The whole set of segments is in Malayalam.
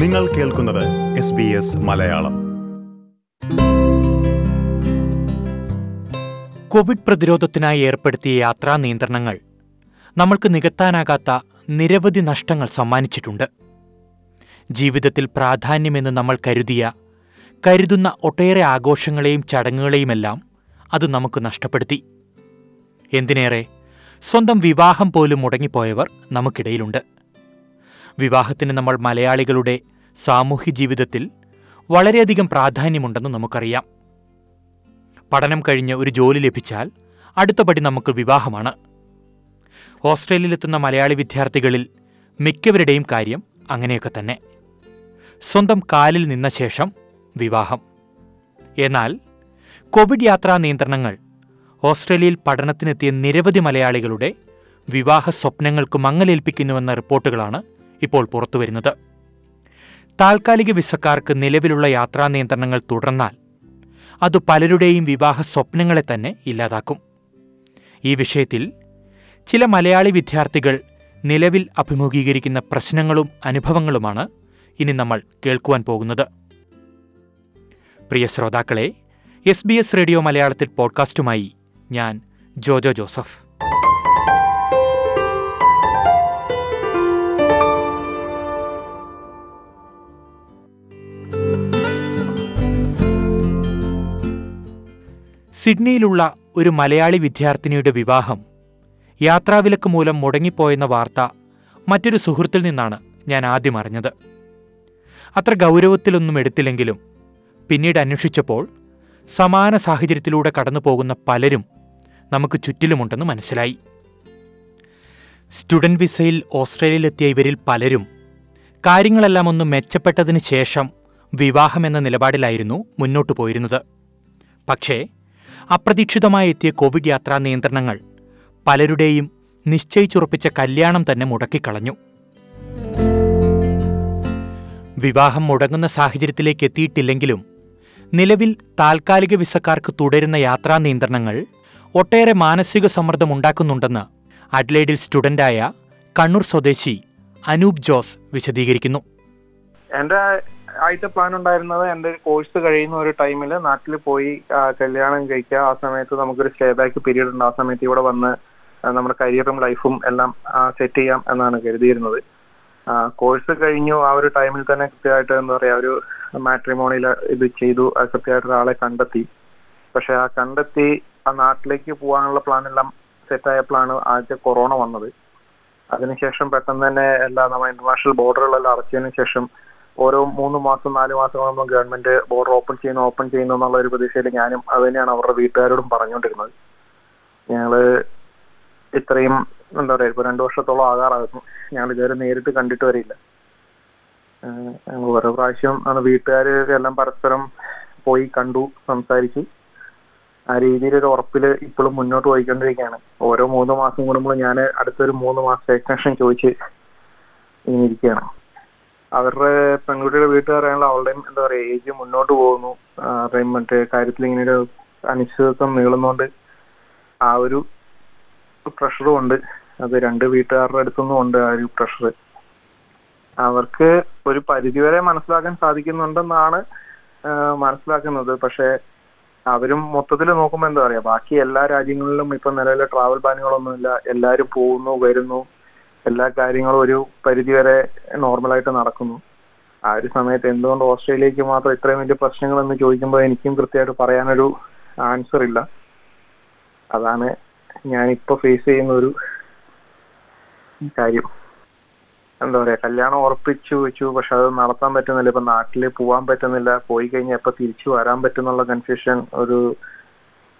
നിങ്ങൾ കേൾക്കുന്നത് എസ് എസ് മലയാളം. കോവിഡ് പ്രതിരോധത്തിനായി ഏർപ്പെടുത്തിയ യാത്രാ നിയന്ത്രണങ്ങൾ നമ്മൾക്ക് നികത്താനാകാത്ത നിരവധി നഷ്ടങ്ങൾ സമ്മാനിച്ചിട്ടുണ്ട്. ജീവിതത്തിൽ പ്രാധാന്യമെന്ന് നമ്മൾ കരുതിയ കരുതുന്ന ഒട്ടേറെ ആഘോഷങ്ങളെയും ചടങ്ങുകളെയുമെല്ലാം അത് നമുക്ക് നഷ്ടപ്പെടുത്തി. എന്തിനേറെ സ്വന്തം വിവാഹം പോലും മുടങ്ങിപ്പോയവർ നമുക്കിടയിലുണ്ട്. വിവാഹത്തിന് നമ്മൾ മലയാളികളുടെ സാമൂഹ്യ ജീവിതത്തിൽ വളരെയധികം പ്രാധാന്യമുണ്ടെന്ന് നമുക്കറിയാം. പഠനം കഴിഞ്ഞ് ഒരു ജോലി ലഭിച്ചാൽ അടുത്ത പടി നമുക്ക് വിവാഹമാണ്. ഓസ്ട്രേലിയയിലെത്തുന്ന മലയാളി വിദ്യാർത്ഥികളിൽ മിക്കവരുടെയും കാര്യം അങ്ങനെയൊക്കെ തന്നെ. സ്വന്തം കാലിൽ നിന്ന ശേഷം വിവാഹം. എന്നാൽ കോവിഡ് യാത്രാ നിയന്ത്രണങ്ങൾ ഓസ്ട്രേലിയയിൽ പഠനത്തിനെത്തിയ നിരവധി മലയാളികളുടെ വിവാഹ സ്വപ്നങ്ങൾക്ക് മങ്ങലേൽപ്പിക്കുന്നുവെന്ന റിപ്പോർട്ടുകളാണ് ഇപ്പോൾ പുറത്തുവരുന്നത് താൽക്കാലിക വിസക്കാർക്ക് നിലവിലുള്ള യാത്രാ നിയന്ത്രണങ്ങൾ തുടർന്നാൽ അത് പലരുടെയും വിവാഹ സ്വപ്നങ്ങളെ തന്നെ ഇല്ലാതാക്കും. ഈ വിഷയത്തിൽ ചില മലയാളി വിദ്യാർത്ഥികൾ നിലവിൽ അഭിമുഖീകരിക്കുന്ന പ്രശ്നങ്ങളും അനുഭവങ്ങളുമാണ് ഇനി നമ്മൾ കേൾക്കുവാൻ പോകുന്നത്. പ്രിയ ശ്രോതാക്കളെ എസ് ബി എസ് റേഡിയോ മലയാളത്തിൽ പോഡ്കാസ്റ്റുമായി ഞാൻ ജോജോ ജോസഫ്. സിഡ്നിയിലുള്ള ഒരു മലയാളി വിദ്യാർത്ഥിനിയുടെ വിവാഹം യാത്രാവിലക്ക് മൂലം മുടങ്ങിപ്പോയെന്ന വാർത്ത മറ്റൊരു സുഹൃത്തിൽ നിന്നാണ് ഞാൻ ആദ്യം അറിഞ്ഞത്. അത്ര ഗൗരവത്തിലൊന്നും എടുത്തില്ലെങ്കിലും പിന്നീട് അന്വേഷിച്ചപ്പോൾ സമാന സാഹചര്യത്തിലൂടെ കടന്നു പോകുന്ന പലരും നമുക്ക് ചുറ്റിലുമുണ്ടെന്ന് മനസ്സിലായി. സ്റ്റുഡന്റ് വിസയിൽ ഓസ്ട്രേലിയയിലെത്തിയ ഇവരിൽ പലരും കാര്യങ്ങളെല്ലാം ഒന്ന് മെച്ചപ്പെട്ടതിന് ശേഷം വിവാഹമെന്ന നിലപാടിലായിരുന്നു മുന്നോട്ടു പോയിരുന്നത്. പക്ഷേ അപ്രതീക്ഷിതമായി എത്തിയ കോവിഡ് യാത്രാ നിയന്ത്രണങ്ങൾ പലരുടെയും നിശ്ചയിച്ചുറപ്പിച്ച കല്യാണം തന്നെ മുടക്കിക്കളഞ്ഞു. വിവാഹം മുടങ്ങുന്ന സാഹചര്യത്തിലേക്ക് എത്തിയിട്ടില്ലെങ്കിലും നിലവിൽ താൽക്കാലിക വിസക്കാർക്ക് തുടരുന്ന യാത്രാ നിയന്ത്രണങ്ങൾ ഒട്ടേറെ മാനസിക സമ്മർദ്ദം ഉണ്ടാക്കുന്നുണ്ടെന്ന് അഡ്ലൈഡിൽ സ്റ്റുഡന്റായ കണ്ണൂർ സ്വദേശി അനൂപ് ജോസ് വിശദീകരിക്കുന്നു. എന്റെ ആദ്യത്തെ പ്ലാൻ ഉണ്ടായിരുന്നത് എന്റെ കോഴ്സ് കഴിയുന്ന ഒരു ടൈമിൽ നാട്ടിൽ പോയി കല്യാണം കഴിക്കുക. ആ സമയത്ത് നമുക്കൊരു സ്റ്റേ ബാക്ക് പീരീഡ് ഉണ്ട്. ആ സമയത്ത് ഇവിടെ വന്ന് നമ്മുടെ കരിയറും ലൈഫും എല്ലാം സെറ്റ് ചെയ്യാം എന്നാണ് കരുതിയിരുന്നത്. കോഴ്സ് കഴിഞ്ഞു. ആ ഒരു ടൈമിൽ തന്നെ കൃത്യമായിട്ട് എന്താ പറയാ ഒരു മാട്രിമോണിയിൽ ഇത് ചെയ്തു. കൃത്യമായിട്ട് ഒരാളെ കണ്ടെത്തി. പക്ഷെ ആ കണ്ടെത്തി ആ നാട്ടിലേക്ക് പോകാനുള്ള പ്ലാൻ എല്ലാം സെറ്റായപ്പോഴാണ് ആദ്യത്തെ കൊറോണ വന്നത്. അതിനുശേഷം പെട്ടെന്ന് തന്നെ എല്ലാ നമ്മുടെ ഇന്റർനാഷണൽ ബോർഡറുകളെല്ലാം അടച്ചതിന് ശേഷം ഓരോ മൂന്ന് മാസം നാല് മാസം ആകുമ്പോൾ ഗവൺമെന്റ് ബോർഡർ ഓപ്പൺ ചെയ്യുന്നു ഓപ്പൺ ചെയ്യുന്നു എന്നുള്ള ഒരു പ്രതീക്ഷയിൽ ഞാനും അത് തന്നെയാണ് അവരുടെ വീട്ടുകാരോടും പറഞ്ഞുകൊണ്ടിരുന്നത്. ഞങ്ങൾ ഇത്രയും എന്താ പറയാ ഇപ്പൊ രണ്ടു വർഷത്തോളം ആകാറായിരുന്നു ഞങ്ങൾ ഇതുവരെ നേരിട്ട് കണ്ടിട്ട് വരില്ല. ഓരോ പ്രാവശ്യം ആണ് വീട്ടുകാര് എല്ലാം പരസ്പരം പോയി കണ്ടു സംസാരിച്ചു. ആ രീതിയിൽ ഒരു ഉറപ്പിൽ ഇപ്പോഴും മുന്നോട്ട് പോയിക്കൊണ്ടിരിക്കുകയാണ്. ഓരോ മൂന്ന് മാസം കൂടുമ്പോൾ ഞാൻ അടുത്തൊരു മൂന്ന് മാസം എക്സ്റ്റൻഷൻ ചോദിച്ച് ഇരിക്കുകയാണ്. അവരുടെ പെൺകുട്ടിയുടെ വീട്ടുകാരാണല്ലോ അവളുടെയും എന്താ പറയാ ഏജ് മുന്നോട്ട് പോകുന്നു. മറ്റേ കാര്യത്തിൽ ഇങ്ങനെ ഒരു അനിശ്ചിതത്വം നീളുന്നോണ്ട് ആ ഒരു പ്രഷറും ഉണ്ട്. അത് രണ്ട് വീട്ടുകാരുടെ അടുത്തുനിന്നും ഉണ്ട് ആ ഒരു പ്രഷർ അവർക്ക് ഒരു പരിധിവരെ മനസ്സിലാക്കാൻ സാധിക്കുന്നുണ്ടെന്നാണ് മനസ്സിലാക്കുന്നത്. പക്ഷെ അവരും മൊത്തത്തിൽ നോക്കുമ്പോൾ എന്താ പറയാ ബാക്കി എല്ലാ രാജ്യങ്ങളിലും ഇപ്പൊ നിലവിലെ ട്രാവൽ ബാനുകളൊന്നുമില്ല എല്ലാവരും പോകുന്നു വരുന്നു. എല്ലാ കാര്യങ്ങളും ഒരു പരിധിവരെ നോർമലായിട്ട് നടക്കുന്നു. ആ ഒരു സമയത്ത് എന്തുകൊണ്ട് ഓസ്ട്രേലിയക്ക് മാത്രം ഇത്രയും വലിയ പ്രശ്നങ്ങൾ എന്ന് ചോദിക്കുമ്പോൾ എനിക്കും കൃത്യമായിട്ട് പറയാനൊരു ആൻസർ ഇല്ല. അതാണ് ഞാൻ ഇപ്പൊ ഫേസ് ചെയ്യുന്ന ഒരു കാര്യം. എന്താ പറയാ കല്യാണം ഉറപ്പിച്ചു വെച്ചു പക്ഷെ അത് നടത്താൻ പറ്റുന്നില്ല. ഇപ്പൊ നാട്ടിൽ പോവാൻ പറ്റുന്നില്ല. പോയി കഴിഞ്ഞാൽ എപ്പൊ തിരിച്ചു വരാൻ പറ്റുന്നുള്ള കൺഫ്യൂഷൻ ഒരു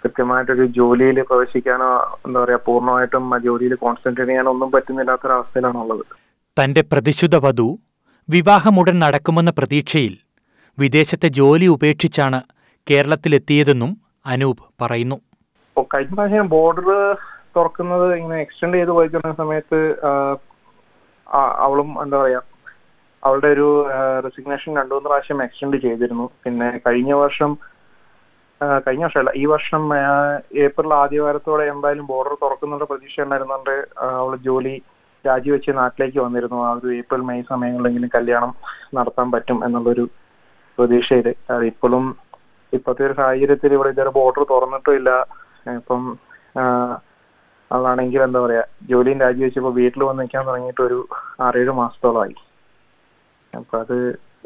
കൃത്യമായിട്ടൊരു ജോലിയിൽ പ്രവേശിക്കാനോ എന്താ പറയാ പൂർണമായിട്ടും ആ ജോലിയിൽ കോൺസെൻട്രേറ്റ് ചെയ്യാനോ ഒന്നും പറ്റുന്നില്ലാത്തൊരവസ്ഥയിലാണുള്ളത്. തന്റെ പ്രതിശുദ്ധ വധു വിവാഹമുടൻ നടക്കുമെന്ന പ്രതീക്ഷയിൽ വിദേശത്തെ ജോലി ഉപേക്ഷിച്ചാണ് കേരളത്തിലെത്തിയതെന്നും അനൂപ് പറയുന്നു. കഴിഞ്ഞ പ്രാവശ്യം ബോർഡർ തുറക്കുന്നത് ഇങ്ങനെ എക്സ്റ്റെൻഡ് ചെയ്ത് പോയിക്കുന്ന സമയത്ത് അവളും എന്താ പറയാ അവളുടെ ഒരു റെസിഗ്നേഷൻ രണ്ടു മൂന്ന് പ്രാവശ്യം എക്സ്റ്റെൻഡ് ചെയ്തിരുന്നു. പിന്നെ കഴിഞ്ഞ വർഷം കഴിഞ്ഞ വർഷമല്ല ഈ വർഷം ഏപ്രിൽ ആദ്യ വാരത്തോടെ എന്തായാലും ബോർഡർ തുറക്കുന്നുള്ള പ്രതീക്ഷ ഉണ്ടായിരുന്നുണ്ട്. അവൾ ജോലി രാജിവെച്ച് നാട്ടിലേക്ക് വന്നിരുന്നു. ആ ഒരു ഏപ്രിൽ മെയ് സമയങ്ങളിലെങ്കിലും കല്യാണം നടത്താൻ പറ്റും എന്നുള്ളൊരു പ്രതീക്ഷയിൽ അത് ഇപ്പോഴും ഇപ്പോഴത്തെ ഒരു സാഹചര്യത്തിൽ ഇവിടെ ഇതുവരെ ബോർഡർ തുറന്നിട്ടും ഇല്ല ഇപ്പം അതാണെങ്കിൽ എന്താ പറയാ ജോലിയും രാജിവെച്ചപ്പോ വീട്ടിൽ വന്ന് നിൽക്കാൻ തുടങ്ങിയിട്ട് ഒരു ആറേഴ് മാസത്തോളമായി. അപ്പൊ അത്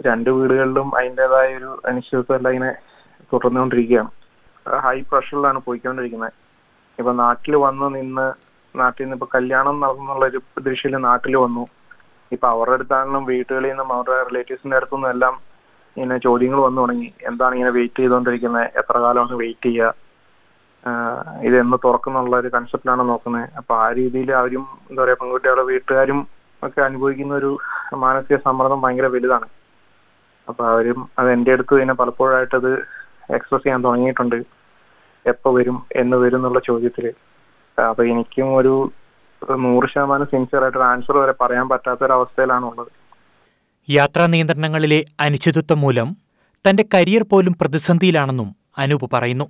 രണ്ട് വീടുകളിലും അതിന്റെതായ ഒരു അനിശ്ചിതത്വം ഇങ്ങനെ തുടർന്നുകൊണ്ടിരിക്കുകയാണ് ഹൈ പ്രഷറിലാണ് പോയിക്കൊണ്ടിരിക്കുന്നത് ഇപ്പൊ നാട്ടിൽ വന്ന് നിന്ന് നാട്ടിൽ നിന്ന് ഇപ്പൊ കല്യാണം നടന്നുള്ള ഒരു ദൃശ്യയിൽ നാട്ടിൽ വന്നു. ഇപ്പൊ അവരുടെ അടുത്താണെങ്കിലും വീട്ടുകളിൽ നിന്നും അവരുടെ റിലേറ്റീവ്സിന്റെ അടുത്തുനിന്നും എല്ലാം ഇങ്ങനെ ചോദ്യങ്ങൾ വന്നു തുടങ്ങി. എന്താണ് ഇങ്ങനെ വെയിറ്റ് ചെയ്തുകൊണ്ടിരിക്കുന്നത് എത്ര കാലമാണ് വെയിറ്റ് ചെയ്യുക? ഇത് എന്ന് തുറക്കുന്നുള്ള ഒരു കൺസെപ്റ്റിലാണ് നോക്കുന്നത് അപ്പൊ ആ രീതിയിൽ അവരും എന്താ പറയാ പെൺകുട്ടികളുടെ വീട്ടുകാരും ഒക്കെ അനുഭവിക്കുന്ന ഒരു മാനസിക സമ്മർദ്ദം ഭയങ്കര വലുതാണ്. അപ്പൊ അവരും അത് എന്റെ അടുത്ത് തന്നെ പലപ്പോഴായിട്ടത് എക്സ്പ്രസ് ചെയ്യാൻ തുടങ്ങിയിട്ടുണ്ട്. എപ്പോ വരും എന്ന് വരും എന്നുള്ള ചോദ്യത്തിൽ അപ്പൊ എനിക്കും ഒരു നൂറ് ശതമാനം സിൻസിയർ ആയിട്ട് ഒരു ആൻസർ വരെ പറയാൻ പറ്റാത്ത ഒരു അവസ്ഥയിലാണ് ഉള്ളത് യാത്രാ നിയന്ത്രണങ്ങളിലെ അനിശ്ചിതത്വം മൂലം തന്റെ കരിയർ പോലും പ്രതിസന്ധിയിലാണെന്നും അനൂപ് പറയുന്നു.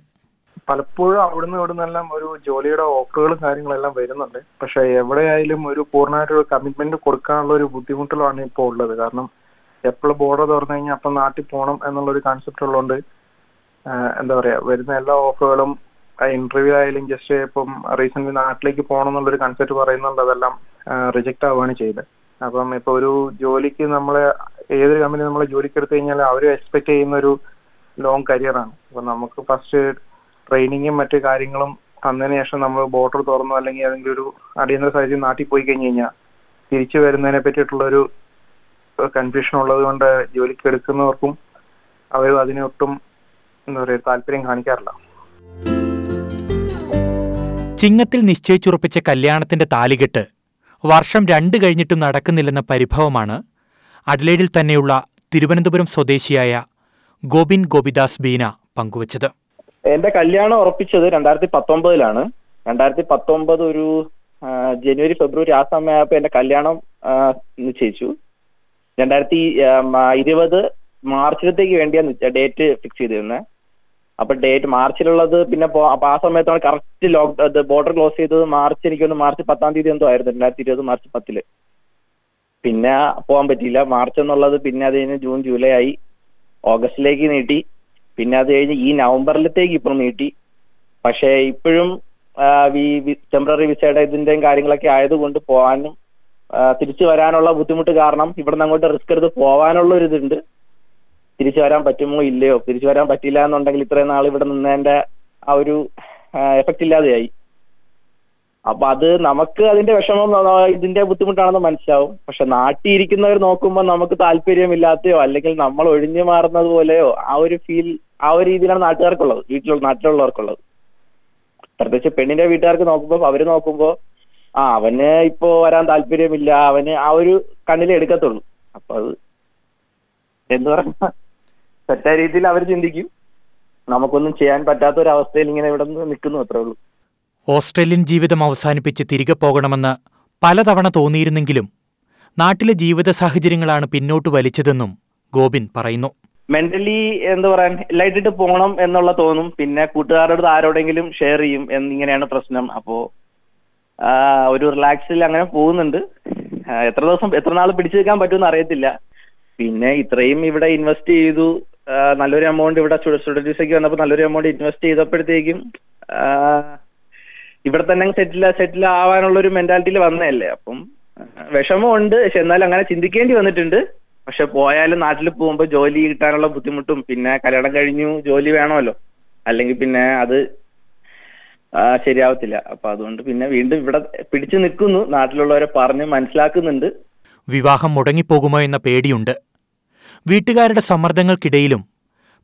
പലപ്പോഴും അവിടുന്ന് ഇവിടുന്നെല്ലാം ഒരു ജോലിയുടെ ഓഫറുകളും കാര്യങ്ങളെല്ലാം വരുന്നുണ്ട്. പക്ഷെ എവിടെയായാലും ഒരു പൂർണമായിട്ടൊരു കമ്മിറ്റ്മെന്റ് കൊടുക്കാനുള്ള ഒരു ബുദ്ധിമുട്ടിലാണ് ഇപ്പോൾ ഉള്ളത്. കാരണം എപ്പോഴും ബോർഡർ തുറന്നു കഴിഞ്ഞാൽ അപ്പം നാട്ടിൽ പോകണം എന്നുള്ള ഒരു കൺസെപ്റ്റ് ഉള്ളതുകൊണ്ട് എന്താ പറയാ വരുന്ന എല്ലാ ഓഫറുകളും ഇന്റർവ്യൂ ആയാലും ജസ്റ്റ് ഇപ്പം റീസെന്റ് നാട്ടിലേക്ക് പോകണം എന്നുള്ളൊരു കൺസെപ്റ്റ് പറയുന്നുണ്ട് അതെല്ലാം റിജക്ട് ആവുകയാണ് ചെയ്തത്. അപ്പം ഇപ്പൊ ഒരു ജോലിക്ക് നമ്മളെ ഏതൊരു കമ്പനി നമ്മളെ ജോലിക്ക് എടുത്തു കഴിഞ്ഞാൽ അവർ എക്സ്പെക്ട് ചെയ്യുന്ന ഒരു ലോങ് കരിയറാണ് അപ്പൊ നമുക്ക് ഫസ്റ്റ് ട്രെയിനിങ്ങും മറ്റു കാര്യങ്ങളും തന്നതിന് ശേഷം നമ്മൾ ബോർഡർ തുറന്നു അല്ലെങ്കിൽ ഏതെങ്കിലും ഒരു അടിയന്തര സാഹചര്യം നാട്ടിൽ പോയി കഴിഞ്ഞു കഴിഞ്ഞാൽ തിരിച്ചു വരുന്നതിനെ പറ്റിയിട്ടുള്ള ഒരു കൺഫ്യൂഷൻ ഉള്ളത് കൊണ്ട് ജോലിക്ക് എടുക്കുന്നവർക്കും അവരും അതിനൊട്ടും എന്താ പറയുക താല്പര്യം കാണിക്കാറില്ല. ചിങ്ങത്തിൽ നിശ്ചയിച്ചുറപ്പിച്ച കല്യാണത്തിന്റെ താലികെട്ട് വർഷം രണ്ട് കഴിഞ്ഞിട്ടും നടക്കുന്നില്ലെന്ന പരിഭവമാണ് അഡ്ലേഡിൽ തന്നെയുള്ള തിരുവനന്തപുരം സ്വദേശിയായ ഗോപിൻ ഗോപിദാസ് ബീന പങ്കുവച്ചത്. എന്റെ കല്യാണം ഉറപ്പിച്ചത് രണ്ടായിരത്തി പത്തൊമ്പതിലാണ്. രണ്ടായിരത്തി പത്തൊമ്പത് ഒരു ജനുവരി ഫെബ്രുവരി ആ സമയമായപ്പോ എന്റെ കല്യാണം നിശ്ചയിച്ചു. രണ്ടായിരത്തി ഇരുപത് മാർച്ചിലത്തേക്ക് വേണ്ടിയാണ് ഡേറ്റ് ഫിക്സ് ചെയ്തിരുന്നത് അപ്പൊ ഡേറ്റ് മാർച്ചിലുള്ളത് പിന്നെ അപ്പൊ ആ സമയത്താണ് കറക്റ്റ് ലോക്ക് ബോർഡർ ക്ലോസ് ചെയ്തത് മാർച്ച് എനിക്കൊന്ന് മാർച്ച് പത്താം തീയതി എന്തോ ആയിരുന്നു രണ്ടായിരത്തി ഇരുപത് മാർച്ച് പത്തിൽ. പിന്നെ പോകാൻ പറ്റിയില്ല. മാർച്ച് എന്നുള്ളത് പിന്നെ അത് കഴിഞ്ഞ് ജൂൺ ജൂലൈ ആയി. ഓഗസ്റ്റിലേക്ക് നീട്ടി. പിന്നെ അത് കഴിഞ്ഞ് ഈ നവംബറിലത്തേക്ക് ഇപ്പം നീട്ടി. പക്ഷേ ഇപ്പോഴും ടെമ്പററി വിസയുടെ ഇതിന്റെയും കാര്യങ്ങളൊക്കെ ആയതുകൊണ്ട് പോകാനും തിരിച്ചു വരാനുള്ള ബുദ്ധിമുട്ട് കാരണം ഇവിടുന്ന് അങ്ങോട്ട് റിസ്ക് എടുത്ത് പോകാനുള്ള ഒരു ഇതുണ്ട് തിരിച്ചു വരാൻ പറ്റുമോ ഇല്ലയോ? തിരിച്ചു വരാൻ പറ്റില്ല എന്നുണ്ടെങ്കിൽ ഇത്രയും നാൾ ഇവിടെ നിന്നതിന്റെ ആ ഒരു എഫക്റ്റ് ഇല്ലാതെയായി. അപ്പൊ അത് നമുക്ക് അതിന്റെ വിഷമം ഇതിന്റെ ബുദ്ധിമുട്ടാണെന്ന് മനസ്സിലാവും. പക്ഷെ നാട്ടിൽ ഇരിക്കുന്നവർ നോക്കുമ്പോൾ നമുക്ക് താല്പര്യമില്ലാത്തയോ അല്ലെങ്കിൽ നമ്മൾ ഒഴിഞ്ഞു മാറുന്നത് പോലെയോ ആ ഒരു ഫീൽ ആ ഒരു രീതിയിലാണ് നാട്ടുകാർക്കുള്ളത് വീട്ടിലുള്ള നാട്ടിലുള്ളവർക്കുള്ളത്. പ്രത്യേകിച്ച് പെണ്ണിന്റെ വീട്ടുകാർക്ക് നോക്കുമ്പോൾ അവർ നോക്കുമ്പോൾ ആ അവന് ഇപ്പോ വരാൻ താല്പര്യമില്ല അവന് ആ ഒരു കണ്ണിലെടുക്കത്തുള്ളൂ അപ്പൊ അത് എന്ത് പറഞ്ഞ തെറ്റായ രീതിയിൽ അവർ ചിന്തിക്കും. നമുക്കൊന്നും ചെയ്യാൻ പറ്റാത്ത ഒരു അവസ്ഥയിൽ ഇങ്ങനെ ഇവിടെ നിന്ന് നിൽക്കുന്നു അത്രേ ഉള്ളൂ. ഓസ്ട്രേലിയൻ ജീവിതം അവസാനിപ്പിച്ച് തിരികെ പോകണമെന്ന് പലതവണ തോന്നിയിരുന്നെങ്കിലും നാട്ടിലെ ജീവിത സാഹചര്യങ്ങളാണ് പിന്നോട്ട് വലിച്ചതെന്നും ഗോപിൻ പറയുന്നു. മെന്റലി എന്താ പറയാൻ ലൈറ്റിട്ട് പോകണം എന്നുള്ള തോന്നും. പിന്നെ കൂട്ടുകാരോട് ആരോടെങ്കിലും ഷെയർ ചെയ്യും എന്നിങ്ങനെയാണ് പ്രശ്നം. അപ്പോ ഒരു റിലാക്സിൽ അങ്ങനെ പോകുന്നുണ്ട്. എത്ര ദിവസം എത്ര നാൾ പിടിച്ചു നിൽക്കാൻ പറ്റുമെന്ന് അറിയത്തില്ല. പിന്നെ ഇത്രയും ഇവിടെ ഇൻവെസ്റ്റ് ചെയ്തു. നല്ലൊരു എമൗണ്ട് ഇവിടെ സ്റ്റുഡന്റ് വിസയ്ക്ക് വന്നപ്പോൾ നല്ലൊരു എമൗണ്ട് ഇൻവെസ്റ്റ് ചെയ്തപ്പോഴത്തേക്കും ഇവിടെ തന്നെ സെറ്റിൽ സെറ്റിൽ ആവാനുള്ള ഒരു മെന്റാലിറ്റിയിൽ വന്നതല്ലേ. അപ്പം വിഷമമുണ്ട്. പക്ഷെ എന്നാലും അങ്ങനെ ചിന്തിക്കേണ്ടി വന്നിട്ടുണ്ട്. പക്ഷെ പോയാലും നാട്ടിൽ പോകുമ്പോൾ ജോലി കിട്ടാനുള്ള ബുദ്ധിമുട്ടും പിന്നെ കല്യാണം കഴിഞ്ഞു ജോലി വേണമല്ലോ. അല്ലെങ്കിൽ പിന്നെ അത് ശരിയാവത്തില്ല. അപ്പൊ അതുകൊണ്ട് പിന്നെ വീണ്ടും ഇവിടെ പിടിച്ചു നിൽക്കുന്നു. നാട്ടിലുള്ളവരെ പറഞ്ഞ് മനസ്സിലാക്കുന്നുണ്ട്. വിവാഹം മുടങ്ങിപ്പോകുമോ എന്ന പേടിയുണ്ട്. വീട്ടുകാരുടെ സമ്മർദ്ദങ്ങൾക്കിടയിലും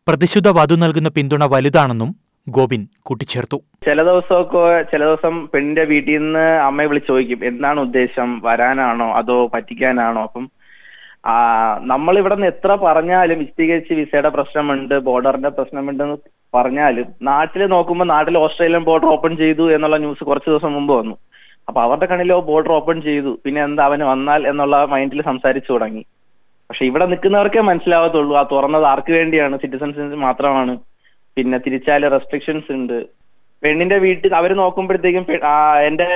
പ്രതിശുദ്ധ വധു നൽകുന്ന പിന്തുണ വലുതാണെന്നും ഗോപിൻ കൂട്ടിച്ചേർത്തു. ചില ദിവസമൊക്കെ ചില ദിവസം പെണ്ണിന്റെ വീട്ടിൽ നിന്ന് അമ്മയെ വിളിച്ച് ചോദിക്കും എന്താണ് ഉദ്ദേശം? വരാനാണോ? അതോ പറ്റിക്കാനാണോ? അപ്പം നമ്മൾ ഇവിടെ നിന്ന് എത്ര പറഞ്ഞാലും വിശദീകരിച്ച് വിസയുടെ പ്രശ്നമുണ്ട് ബോർഡറിന്റെ പ്രശ്നമുണ്ട് എന്ന് പറഞ്ഞാലും നാട്ടിൽ നോക്കുമ്പോൾ നാട്ടിൽ ഓസ്ട്രേലിയൻ ബോർഡർ ഓപ്പൺ ചെയ്തു എന്നുള്ള ന്യൂസ് കുറച്ച് ദിവസം മുമ്പ് വന്നു. അപ്പൊ അവരുടെ കണ്ണിലോ ബോർഡർ ഓപ്പൺ ചെയ്തു. പിന്നെ എന്താ അവന് വന്നാൽ എന്നുള്ള മൈൻഡിൽ സംസാരിച്ചു തുടങ്ങി. പക്ഷെ ഇവിടെ നിൽക്കുന്നവർക്കേ മനസ്സിലാവത്തുള്ളൂ. ആ തുറന്നത് ആർക്ക് വേണ്ടിയാണ്? സിറ്റിസൺസിന് മാത്രമാണ്. പിന്നെ തിരിച്ചാൽ റെസ്ട്രിക്ഷൻസ് ഉണ്ട്. പെണ്ണിന്റെ വീട്ടിൽ അവർ നോക്കുമ്പോഴത്തേക്കും എന്റെ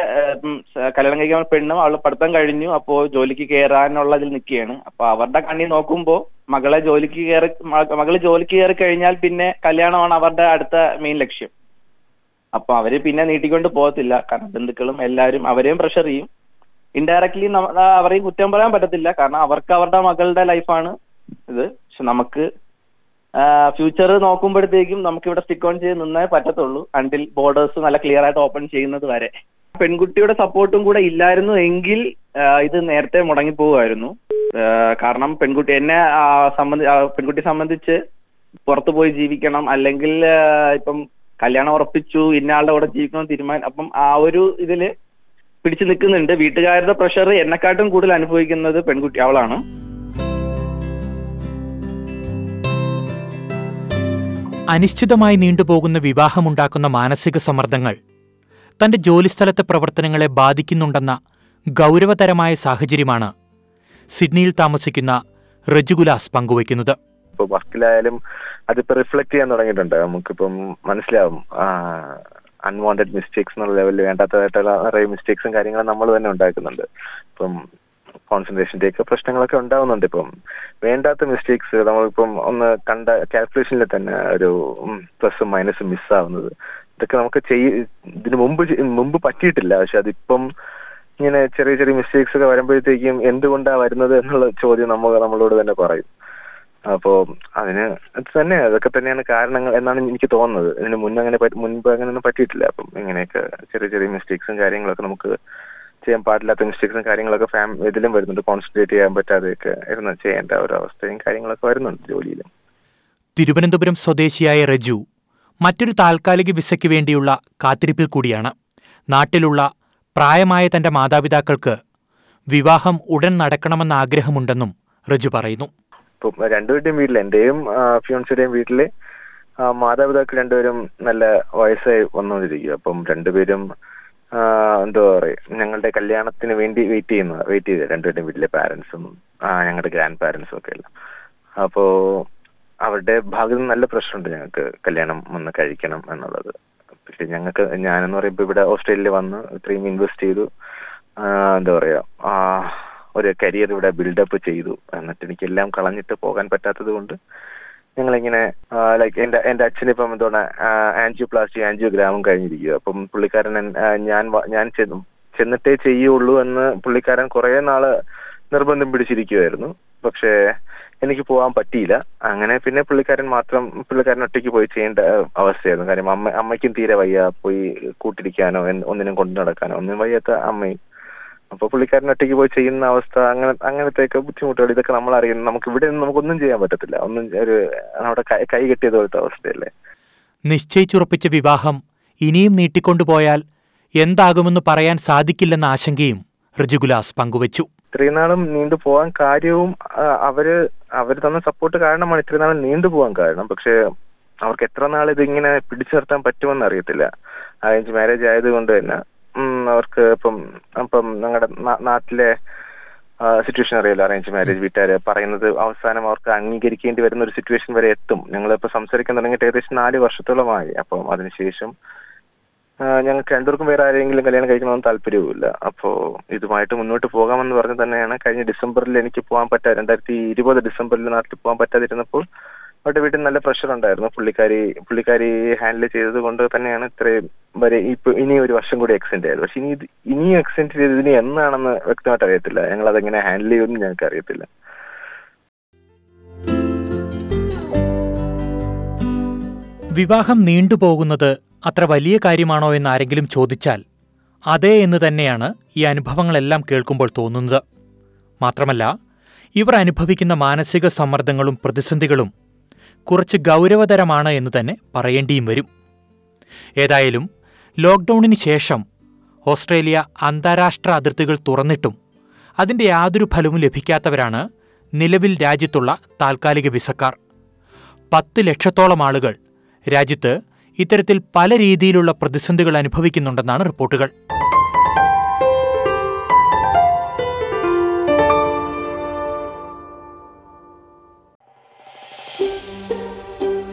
കല്യാണം കഴിക്കാൻ പെണ്ണും അവൾ പഠിത്തം കഴിഞ്ഞു. അപ്പോ ജോലിക്ക് കയറാനുള്ളതിൽ നിൽക്കുകയാണ്. അപ്പൊ അവരുടെ കണ്ണി നോക്കുമ്പോ മകളെ ജോലിക്ക് കയറി മകൾ ജോലിക്ക് കയറി കഴിഞ്ഞാൽ പിന്നെ കല്യാണമാണ് അവരുടെ അടുത്ത മെയിൻ ലക്ഷ്യം. അപ്പൊ അവർ പിന്നെ നീട്ടിക്കൊണ്ട് പോകത്തില്ല. കാരണം ബന്ധുക്കളും എല്ലാവരും അവരെയും പ്രഷർ ചെയ്യും. ഇൻഡയറക്ട്ലി അവരെയും കുറ്റം പറയാൻ പറ്റത്തില്ല. കാരണം അവർക്ക് അവരുടെ മകളുടെ ലൈഫാണ് ഇത്. പക്ഷെ നമുക്ക് ഫ്യൂച്ചർ നോക്കുമ്പോഴത്തേക്കും നമുക്ക് ഇവിടെ സ്റ്റിക്ക് ഓൺ ചെയ്ത് നിന്നേ പറ്റത്തുള്ളൂ. അണ്ടിൽ ബോർഡേഴ്സ് നല്ല ക്ലിയർ ആയിട്ട് ഓപ്പൺ ചെയ്യുന്നത് വരെ. പെൺകുട്ടിയുടെ സപ്പോർട്ടും കൂടെ ഇല്ലായിരുന്നു എങ്കിൽ ഇത് നേരത്തെ മുടങ്ങി പോകുമായിരുന്നു കാരണം പെൺകുട്ടി എന്നെ സംബന്ധി ആ, പെൺകുട്ടിയെ സംബന്ധിച്ച് പുറത്തു പോയി ജീവിക്കണം. അല്ലെങ്കിൽ ഇപ്പം കല്യാണം ഉറപ്പിച്ചു ഇന്നയാളുടെ കൂടെ ജീവിക്കണം തീരുമാനം. അപ്പം ആ ഒരു ഇതിൽ പിടിച്ചു നിൽക്കുന്നുണ്ട്. വീട്ടുകാരുടെ പ്രഷർ എന്നെക്കാട്ടും കൂടുതൽ അനുഭവിക്കുന്നത് പെൺകുട്ടി അവളാണ്. അനിശ്ചിതമായി നീണ്ടുപോകുന്ന വിവാഹമുണ്ടാക്കുന്ന മാനസിക സമ്മർദ്ദങ്ങൾ തന്റെ ജോലിസ്ഥലത്തെ പ്രവർത്തനങ്ങളെ ബാധിക്കുന്നുണ്ടെന്ന ഗൗരവതരമായ സാഹചര്യമാണ് സിഡ്നിയിൽ താമസിക്കുന്ന റജുഗുലാസ് പങ്കുവയ്ക്കുന്നത്. ഇപ്പൊ വർക്കിലായാലും അതിപ്പോ റിഫ്ലക്ട് ചെയ്യാൻ തുടങ്ങിയിട്ടുണ്ട്. നമുക്കിപ്പം മനസ്സിലാവും. അൺവാണ്ടഡ് മിസ്റ്റേക്സ് എന്നുള്ള ലെവലിൽ വേണ്ടാത്തതായിട്ടുള്ള നിറയെ മിസ്റ്റേക്സും കാര്യങ്ങളും നമ്മൾ തന്നെ ഉണ്ടാക്കുന്നുണ്ട്. ഇപ്പം കോൺസെൻട്രേഷന്റെ ഒക്കെ പ്രശ്നങ്ങളൊക്കെ ഉണ്ടാവുന്നുണ്ട്. ഇപ്പം വേണ്ടാത്ത മിസ്റ്റേക്സ് നമ്മളിപ്പം ഒന്ന് കണ്ട കാൽക്കുലേഷനിൽ തന്നെ ഒരു പ്ലസും മൈനസും മിസ്സാവുന്നത് ഇതൊക്കെ നമുക്ക് ചെയ്യ ഇതിന് മുമ്പ് മുമ്പ് പറ്റിയിട്ടില്ല. പക്ഷെ അതിപ്പം ഇങ്ങനെ ചെറിയ ചെറിയ മിസ്റ്റേക്സ് ഒക്കെ വരുമ്പോഴത്തേക്കും എന്തുകൊണ്ടാണ് വരുന്നത് എന്നുള്ള ചോദ്യം നമ്മൾ നമ്മളോട് തന്നെ പറയും. അപ്പോ അതിന് അത് തന്നെ അതൊക്കെ തന്നെയാണ് കാരണങ്ങൾ എന്നാണ് എനിക്ക് തോന്നുന്നത്. ഇതിന് മുന്നേ അങ്ങനെ മുൻപ് അങ്ങനെ ഒന്നും പറ്റിയിട്ടില്ല. അപ്പം ഇങ്ങനെയൊക്കെ ചെറിയ ചെറിയ മിസ്റ്റേക്സും കാര്യങ്ങളൊക്കെ നമുക്ക് ചെയ്യാൻ പാടില്ലാത്ത മിസ്റ്റേക്സും കാര്യങ്ങളൊക്കെ ഫാം ഇതിലും വരുന്നുണ്ട്. കോൺസെൻട്രേറ്റ് ചെയ്യാൻ പറ്റാതെയൊക്കെ ഇരുന്ന് ചെയ്യേണ്ട ഒരു അവസ്ഥയും കാര്യങ്ങളൊക്കെ വരുന്നുണ്ട് ജോലിയിലും. തിരുവനന്തപുരം സ്വദേശിയായ റജു മറ്റൊരു താൽക്കാലിക വിസയ്ക്ക് വേണ്ടിയുള്ള കാത്തിരിപ്പിൽ കൂടിയാണ്. നാട്ടിലുള്ള പ്രായമായ തന്റെ മാതാപിതാക്കൾക്ക് വിവാഹം ഉടൻ നടക്കണമെന്ന ആഗ്രഹമുണ്ടെന്നും റജു പറയുന്നു. ഇപ്പം രണ്ടുപേരുടെയും വീട്ടിൽ എന്റെയും ഫിയോൺസിയുടെയും വീട്ടിൽ മാതാപിതാക്കൾ രണ്ടുപേരും നല്ല വയസ്സായി വന്നുകൊണ്ടിരിക്കുക. അപ്പം രണ്ടുപേരും എന്തോ പറയുക ഞങ്ങളുടെ കല്യാണത്തിന് വേണ്ടി വെയിറ്റ് ചെയ്യുന്ന വെയിറ്റ് ചെയ്ത രണ്ടുപേരുടെയും വീട്ടിലെ പാരന്റ്സും ഞങ്ങളുടെ ഗ്രാൻഡ് പാരന്റ്സും ഒക്കെ എല്ലാം അപ്പോ അവരുടെ ഭാഗത്ത് നിന്ന് നല്ല പ്രശ്നമുണ്ട് ഞങ്ങൾക്ക് കല്യാണം ഒന്ന് കഴിക്കണം എന്നുള്ളത്. പക്ഷെ ഞങ്ങൾക്ക് ഞാനെന്ന് പറയുമ്പോൾ ഇവിടെ ഓസ്ട്രേലിയയിൽ വന്ന് ഇത്രയും ഇൻവെസ്റ്റ് ചെയ്തു എന്താ പറയാ ഒരു കരിയർ ഇവിടെ ബിൽഡപ്പ് ചെയ്തു. എന്നിട്ട് എനിക്ക് എല്ലാം കളഞ്ഞിട്ട് പോകാൻ പറ്റാത്തത് കൊണ്ട് ഞങ്ങളിങ്ങനെ ലൈക്ക് എന്റെ എന്റെ അച്ഛൻ ഇപ്പം എന്താണ് ആൻജിയോപ്ലാസ്റ്റി ആൻജിയോഗ്രാമും കഴിഞ്ഞിരിക്കുക അപ്പം പുള്ളിക്കാരൻ ഞാൻ ഞാൻ ചെന്നു ചെന്നിട്ടേ ചെയ്യുള്ളൂ എന്ന് പുള്ളിക്കാരൻ കുറെ നാൾ നിർബന്ധം പിടിച്ചിരിക്കുവായിരുന്നു. പക്ഷേ എനിക്ക് പോകാൻ പറ്റിയില്ല. അങ്ങനെ പിന്നെ പുള്ളിക്കാരൻ മാത്രം പുള്ളിക്കാരൻ ഒറ്റയ്ക്ക് പോയി ചെയ്യേണ്ട അവസ്ഥയായിരുന്നു. കാര്യം അമ്മ അമ്മയ്ക്കും തീരെ വയ്യ. പോയി കൂട്ടിരിക്കാനോ ഒന്നിനും കൊണ്ടു നടക്കാനോ ഒന്നിനും വയ്യാത്ത അമ്മയും അപ്പൊ പുള്ളിക്കാരൻ ഒറ്റയ്ക്ക് പോയി ചെയ്യുന്ന അവസ്ഥ അങ്ങനെ അങ്ങനത്തെയൊക്കെ ബുദ്ധിമുട്ടുകൾ ഇതൊക്കെ നമ്മൾ അറിയുന്നു നമുക്ക് ഇവിടെ നിന്ന് നമുക്കൊന്നും ചെയ്യാൻ പറ്റത്തില്ല. ഒന്നും ഒരു നമ്മുടെ കൈ കൈ കെട്ടിയത് പോലത്തെ അവസ്ഥയല്ലേ? നിശ്ചയിച്ചുറപ്പിച്ച വിവാഹം ഇനിയും നീട്ടിക്കൊണ്ടുപോയാൽ എന്താകുമെന്ന് പറയാൻ സാധിക്കില്ലെന്ന ആശങ്കയും ഋജുഗുലാസ് പങ്കുവച്ചു. ഇത്രയും നാളും നീണ്ടു പോകാൻ കാര്യവും അവർ അവർ തന്ന സപ്പോർട്ട് കാരണമാണ് ഇത്രയും നാളും നീണ്ടു പോകാൻ കാരണം. പക്ഷെ അവർക്ക് എത്ര നാൾ ഇതിങ്ങനെ പിടിച്ചു നിർത്താൻ പറ്റുമെന്ന് അറിയത്തില്ല. അറേഞ്ച് മാരേജ് ആയതുകൊണ്ട് തന്നെ. അവർക്ക് ഇപ്പം ഇപ്പം ഞങ്ങളുടെ നാട്ടിലെ സിറ്റുവേഷൻ അറിയാലോ അറേഞ്ച് മാരേജ് വീട്ടുകാര് പറയുന്നത് അവസാനം അവർക്ക് അംഗീകരിക്കേണ്ടി വരുന്ന ഒരു സിറ്റുവേഷൻ വരെ എത്തും. ഞങ്ങളിപ്പോ സംസാരിക്കാൻ തുടങ്ങിയിട്ട് ഏകദേശം നാല് വർഷത്തോളമായി. അപ്പം അതിനുശേഷം ഞങ്ങൾക്ക് രണ്ടുപേർക്കും വേറെ ആരെങ്കിലും കല്യാണം കഴിക്കണമെന്ന് താല്പര്യവുമില്ല. അപ്പോ ഇതുമായിട്ട് മുന്നോട്ട് പോകാമെന്ന് പറഞ്ഞു തന്നെയാണ് കഴിഞ്ഞ ഡിസംബറിൽ എനിക്ക് പോകാൻ പറ്റാ രണ്ടായിരത്തി ഇരുപത് ഡിസംബറിൽ നാട്ടിൽ പോകാൻ പറ്റാതിരുന്നപ്പോൾ അവരുടെ വീട്ടിൽ നല്ല പ്രഷർ ഉണ്ടായിരുന്നു. പുള്ളിക്കാരി പുള്ളിക്കാരി ഹാൻഡിൽ ചെയ്തത് കൊണ്ട് തന്നെയാണ് ഇത്രയും വരെ ഇപ്പൊ ഇനി ഒരു വർഷം കൂടി എക്സെൻഡ് ചെയ്തത് പക്ഷെ ഇനി ഇത് ഇനിയും എക്സ്റ്റെൻഡ് ചെയ്തത് ഇനി എന്നാണെന്ന് വ്യക്തമായിട്ട് അറിയത്തില്ല. ഞങ്ങൾ അതെങ്ങനെ ഹാൻഡിൽ ചെയ്യുമെന്ന് ഞങ്ങൾക്ക് അറിയത്തില്ല. വിവാഹം നീണ്ടുപോകുന്നത് അത്ര വലിയ കാര്യമാണോ എന്ന് ആരെങ്കിലും ചോദിച്ചാൽ അതെ എന്ന് തന്നെയാണ് ഈ അനുഭവങ്ങളെല്ലാം കേൾക്കുമ്പോൾ തോന്നുന്നത്. മാത്രമല്ല ഇവർ അനുഭവിക്കുന്ന മാനസിക സമ്മർദ്ദങ്ങളും പ്രതിസന്ധികളും കുറച്ച് ഗൗരവതരമാണ് എന്ന് തന്നെ പറയേണ്ടിയും വരും. ഏതായാലും ലോക്ക്ഡൗണിന് ശേഷം ഓസ്ട്രേലിയ അന്താരാഷ്ട്ര അതിർത്തികൾ തുറന്നിട്ടും അതിന്റെ യാതൊരു ഫലവും ലഭിക്കാത്തവരാണ് നിലവിൽ രാജ്യത്തുള്ള താൽക്കാലിക വിസക്കാർ. പത്ത് ലക്ഷത്തോളം ആളുകൾ രാജ്യത്ത് ഇത്തരത്തിൽ പല രീതിയിലുള്ള പ്രതിസന്ധികൾ അനുഭവിക്കുന്നുണ്ടെന്നാണ് റിപ്പോർട്ടുകൾ.